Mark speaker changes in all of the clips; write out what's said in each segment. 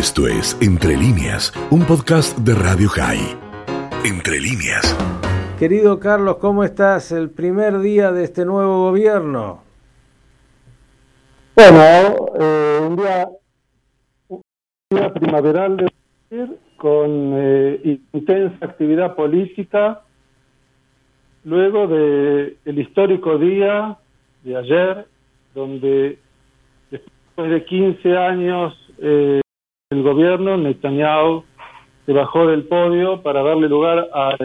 Speaker 1: Esto es Entre líneas, un podcast de Radio High. Entre líneas.
Speaker 2: Querido Carlos, ¿cómo estás? El primer día de este nuevo gobierno.
Speaker 3: Bueno, eh, un, día, un día primaveral de con eh, intensa actividad política, luego de el histórico día de ayer, donde después de 15 años eh, el gobierno, Netanyahu se bajó del podio para darle lugar a,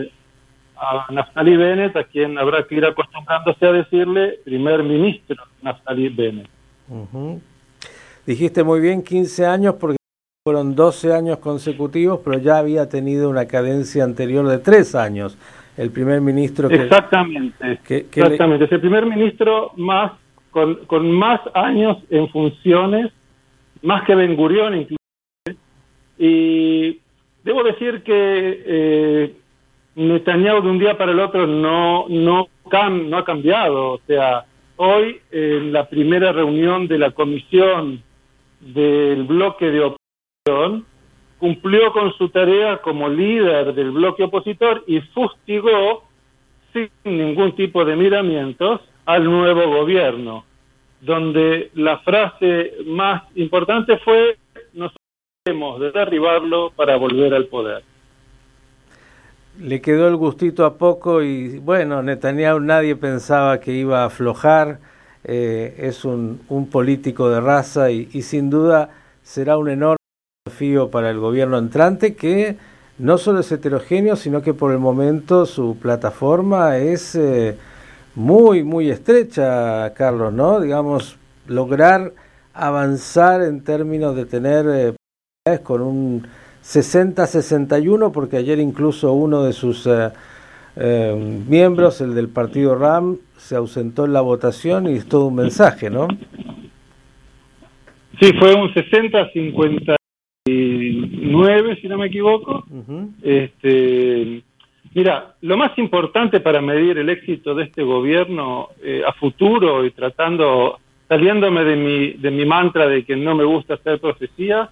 Speaker 3: a Naftali Bennett, a quien habrá que ir acostumbrándose a decirle primer ministro Naftali Bennett.
Speaker 2: Dijiste muy bien 15 años porque fueron 12 años consecutivos, pero ya había tenido una cadencia anterior de 3 años. El primer ministro que...
Speaker 3: Exactamente,
Speaker 2: que, que
Speaker 3: exactamente. Le... Es el primer ministro más con, con más años en funciones, más que Ben Gurión incluso. Y debo decir que eh, Netanyahu de un día para el otro no, no, cam, no ha cambiado. O sea, hoy en la primera reunión de la comisión del bloque de oposición, cumplió con su tarea como líder del bloque opositor y fustigó sin ningún tipo de miramientos al nuevo gobierno, donde la frase más importante fue de derribarlo para volver al poder.
Speaker 2: Le quedó el gustito a poco y bueno, Netanyahu nadie pensaba que iba a aflojar, eh, es un, un, político de raza y, y sin duda será un enorme desafío para el gobierno entrante que no solo es heterogéneo, sino que por el momento su plataforma es eh, muy, muy estrecha, Carlos, ¿no? Digamos, lograr avanzar en términos de tener eh, con un 60-61, porque ayer incluso uno de sus eh, eh, miembros, el del partido RAM, se ausentó en la votación y es todo un mensaje, ¿no?
Speaker 3: Sí, fue un 60-59, si no me equivoco. Uh -huh. Este Mira, lo más importante para medir el éxito de este gobierno eh, a futuro y tratando, saliéndome de mi, de mi mantra de que no me gusta hacer profecía,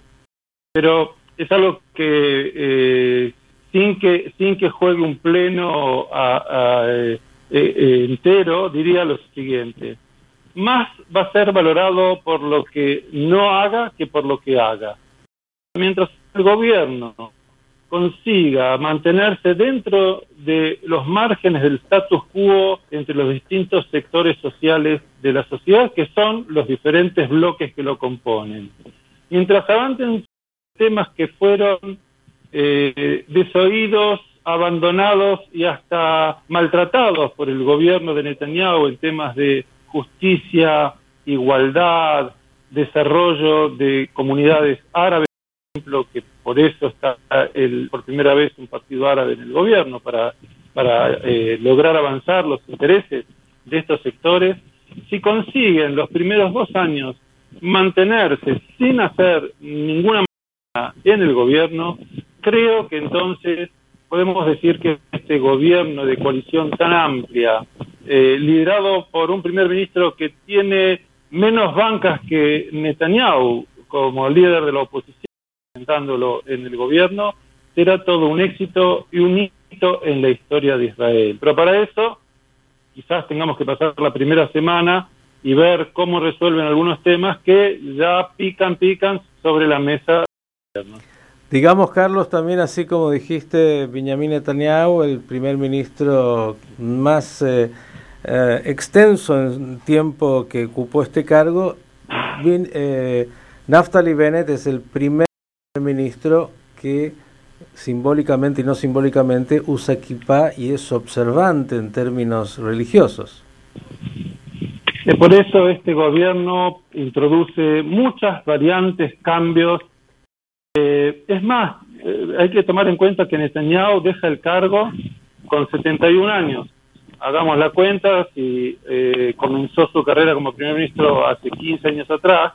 Speaker 3: pero es algo que eh, sin que sin que juegue un pleno a, a, eh, entero diría lo siguiente: más va a ser valorado por lo que no haga que por lo que haga. Mientras el gobierno consiga mantenerse dentro de los márgenes del status quo entre los distintos sectores sociales de la sociedad, que son los diferentes bloques que lo componen. Mientras avancen temas que fueron eh, desoídos, abandonados y hasta maltratados por el gobierno de Netanyahu en temas de justicia, igualdad, desarrollo de comunidades árabes, ejemplo, que por eso está el, por primera vez un partido árabe en el gobierno, para, para eh, lograr avanzar los intereses de estos sectores, si consiguen los primeros dos años mantenerse sin hacer ninguna en el gobierno, creo que entonces podemos decir que este gobierno de coalición tan amplia, eh, liderado por un primer ministro que tiene menos bancas que Netanyahu como líder de la oposición, presentándolo en el gobierno, será todo un éxito y un hito en la historia de Israel. Pero para eso quizás tengamos que pasar la primera semana y ver cómo resuelven algunos temas que ya pican, pican sobre la mesa.
Speaker 2: Digamos, Carlos, también así como dijiste, Benjamin Netanyahu, el primer ministro más eh, eh, extenso en tiempo que ocupó este cargo, bien, eh, Naftali Bennett es el primer ministro que simbólicamente y no simbólicamente usa kippah y es observante en términos religiosos.
Speaker 3: Por eso este gobierno introduce muchas variantes, cambios. Eh, es más, eh, hay que tomar en cuenta que Netanyahu deja el cargo con 71 años. Hagamos la cuenta, si eh, comenzó su carrera como primer ministro hace 15 años atrás,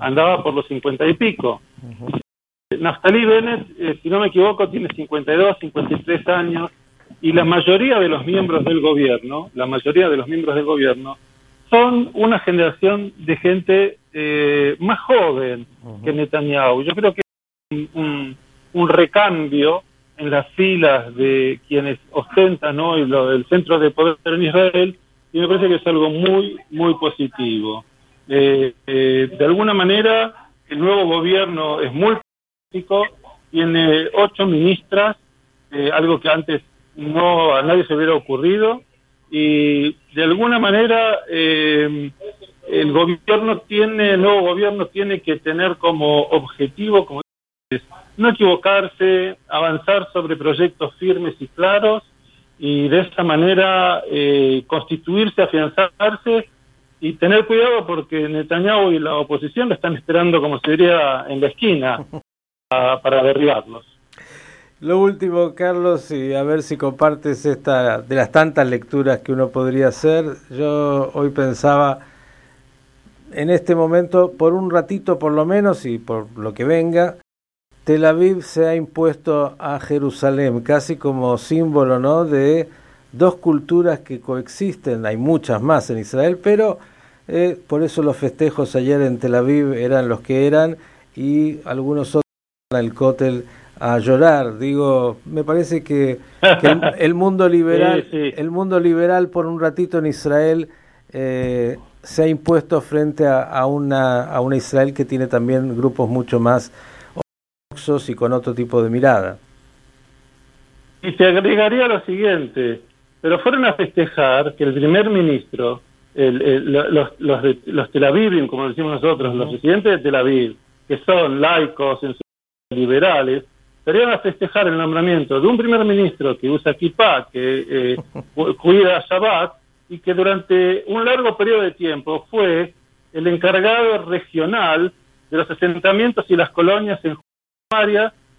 Speaker 3: andaba por los 50 y pico. Uh -huh. Naftali Bennett, eh, si no me equivoco, tiene 52, 53 años y la mayoría de los miembros del gobierno, la mayoría de los miembros del gobierno, son una generación de gente eh, más joven uh -huh. que Netanyahu. Yo creo que un, un recambio en las filas de quienes ostentan hoy lo, el centro de poder en Israel y me parece que es algo muy, muy positivo. Eh, eh, de alguna manera, el nuevo gobierno es muy político, tiene ocho ministras, eh, algo que antes no a nadie se hubiera ocurrido, y de alguna manera el gobierno tiene, el nuevo gobierno tiene que tener como objetivo, como no equivocarse, avanzar sobre proyectos firmes y claros y de esa manera eh, constituirse, afianzarse y tener cuidado porque Netanyahu y la oposición lo están esperando, como se diría, en la esquina para derribarlos.
Speaker 2: Lo último, Carlos, y a ver si compartes esta de las tantas lecturas que uno podría hacer. Yo hoy pensaba en este momento, por un ratito por lo menos y por lo que venga, Tel Aviv se ha impuesto a Jerusalén casi como símbolo ¿no? de dos culturas que coexisten, hay muchas más en Israel, pero eh, por eso los festejos ayer en Tel Aviv eran los que eran y algunos otros el cótel a llorar. Digo, me parece que, el, mundo liberal, el mundo liberal por un ratito en Israel eh, se ha impuesto frente a, a, una, a una Israel que tiene también grupos mucho más y con otro tipo de mirada.
Speaker 3: Y te agregaría lo siguiente, pero fueron a festejar que el primer ministro, los, los, de, los Tel Aviv, como decimos nosotros, los residentes de Tel Aviv, que son laicos, liberales, serían a festejar el nombramiento de un primer ministro que usa kippah, que eh, cuida Shabbat, y que durante un largo periodo de tiempo fue el encargado regional de los asentamientos y las colonias en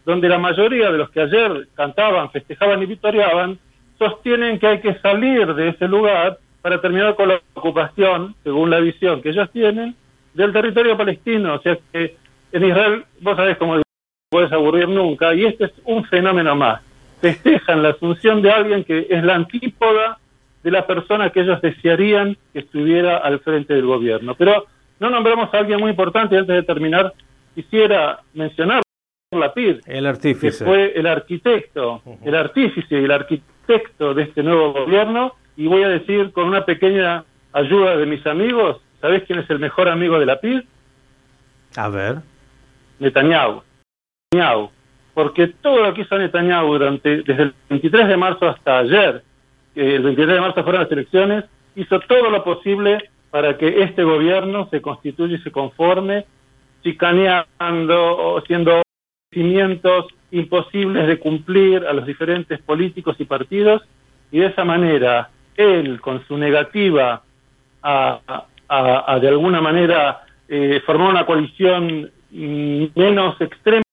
Speaker 3: donde la mayoría de los que ayer cantaban, festejaban y victoriaban, sostienen que hay que salir de ese lugar para terminar con la ocupación, según la visión que ellos tienen, del territorio palestino. O sea que en Israel, vos sabés cómo no puedes aburrir nunca, y este es un fenómeno más. Festejan la asunción de alguien que es la antípoda de la persona que ellos desearían que estuviera al frente del gobierno. Pero no nombramos a alguien muy importante, antes de terminar, quisiera mencionar Lapid,
Speaker 2: el artífice.
Speaker 3: que fue el arquitecto, el artífice y el arquitecto de este nuevo gobierno, y voy a decir con una pequeña ayuda de mis amigos, ¿sabés quién es el mejor amigo de Lapid?
Speaker 2: A ver.
Speaker 3: Netanyahu. Netanyahu. Porque todo lo que hizo Netanyahu durante, desde el 23 de marzo hasta ayer, el 23 de marzo fueron las elecciones, hizo todo lo posible para que este gobierno se constituya y se conforme, chicaneando o siendo imposibles de cumplir a los diferentes políticos y partidos y de esa manera él con su negativa a, a, de alguna manera eh, formar una coalición menos extrema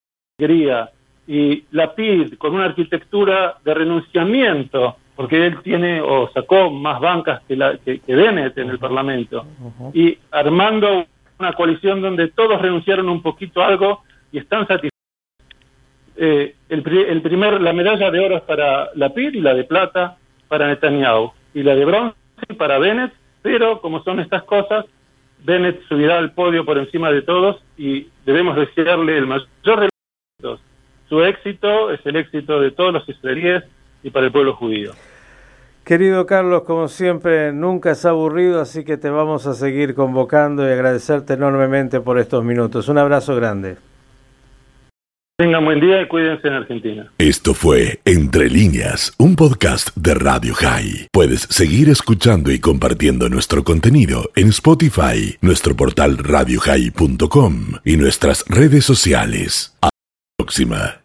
Speaker 3: y la PID con una arquitectura de renunciamiento porque él tiene o sacó más bancas que, la, que, Bennett en el Parlamento y armando una coalición donde todos renunciaron un poquito a algo y están satisfechos eh, el, el, primer, la medalla de oro es para la PIR y la de plata para Netanyahu. Y la de bronce para Bennett, pero como son estas cosas, Bennett subirá al podio por encima de todos y debemos desearle el mayor de Su éxito es el éxito de todos los israelíes y para el pueblo judío.
Speaker 2: Querido Carlos, como siempre, nunca es aburrido, así que te vamos a seguir convocando y agradecerte enormemente por estos minutos. Un abrazo grande.
Speaker 3: Tengan buen día y cuídense en Argentina.
Speaker 1: Esto fue Entre líneas, un podcast de Radio High. Puedes seguir escuchando y compartiendo nuestro contenido en Spotify, nuestro portal radiohigh.com y nuestras redes sociales. Hasta la próxima.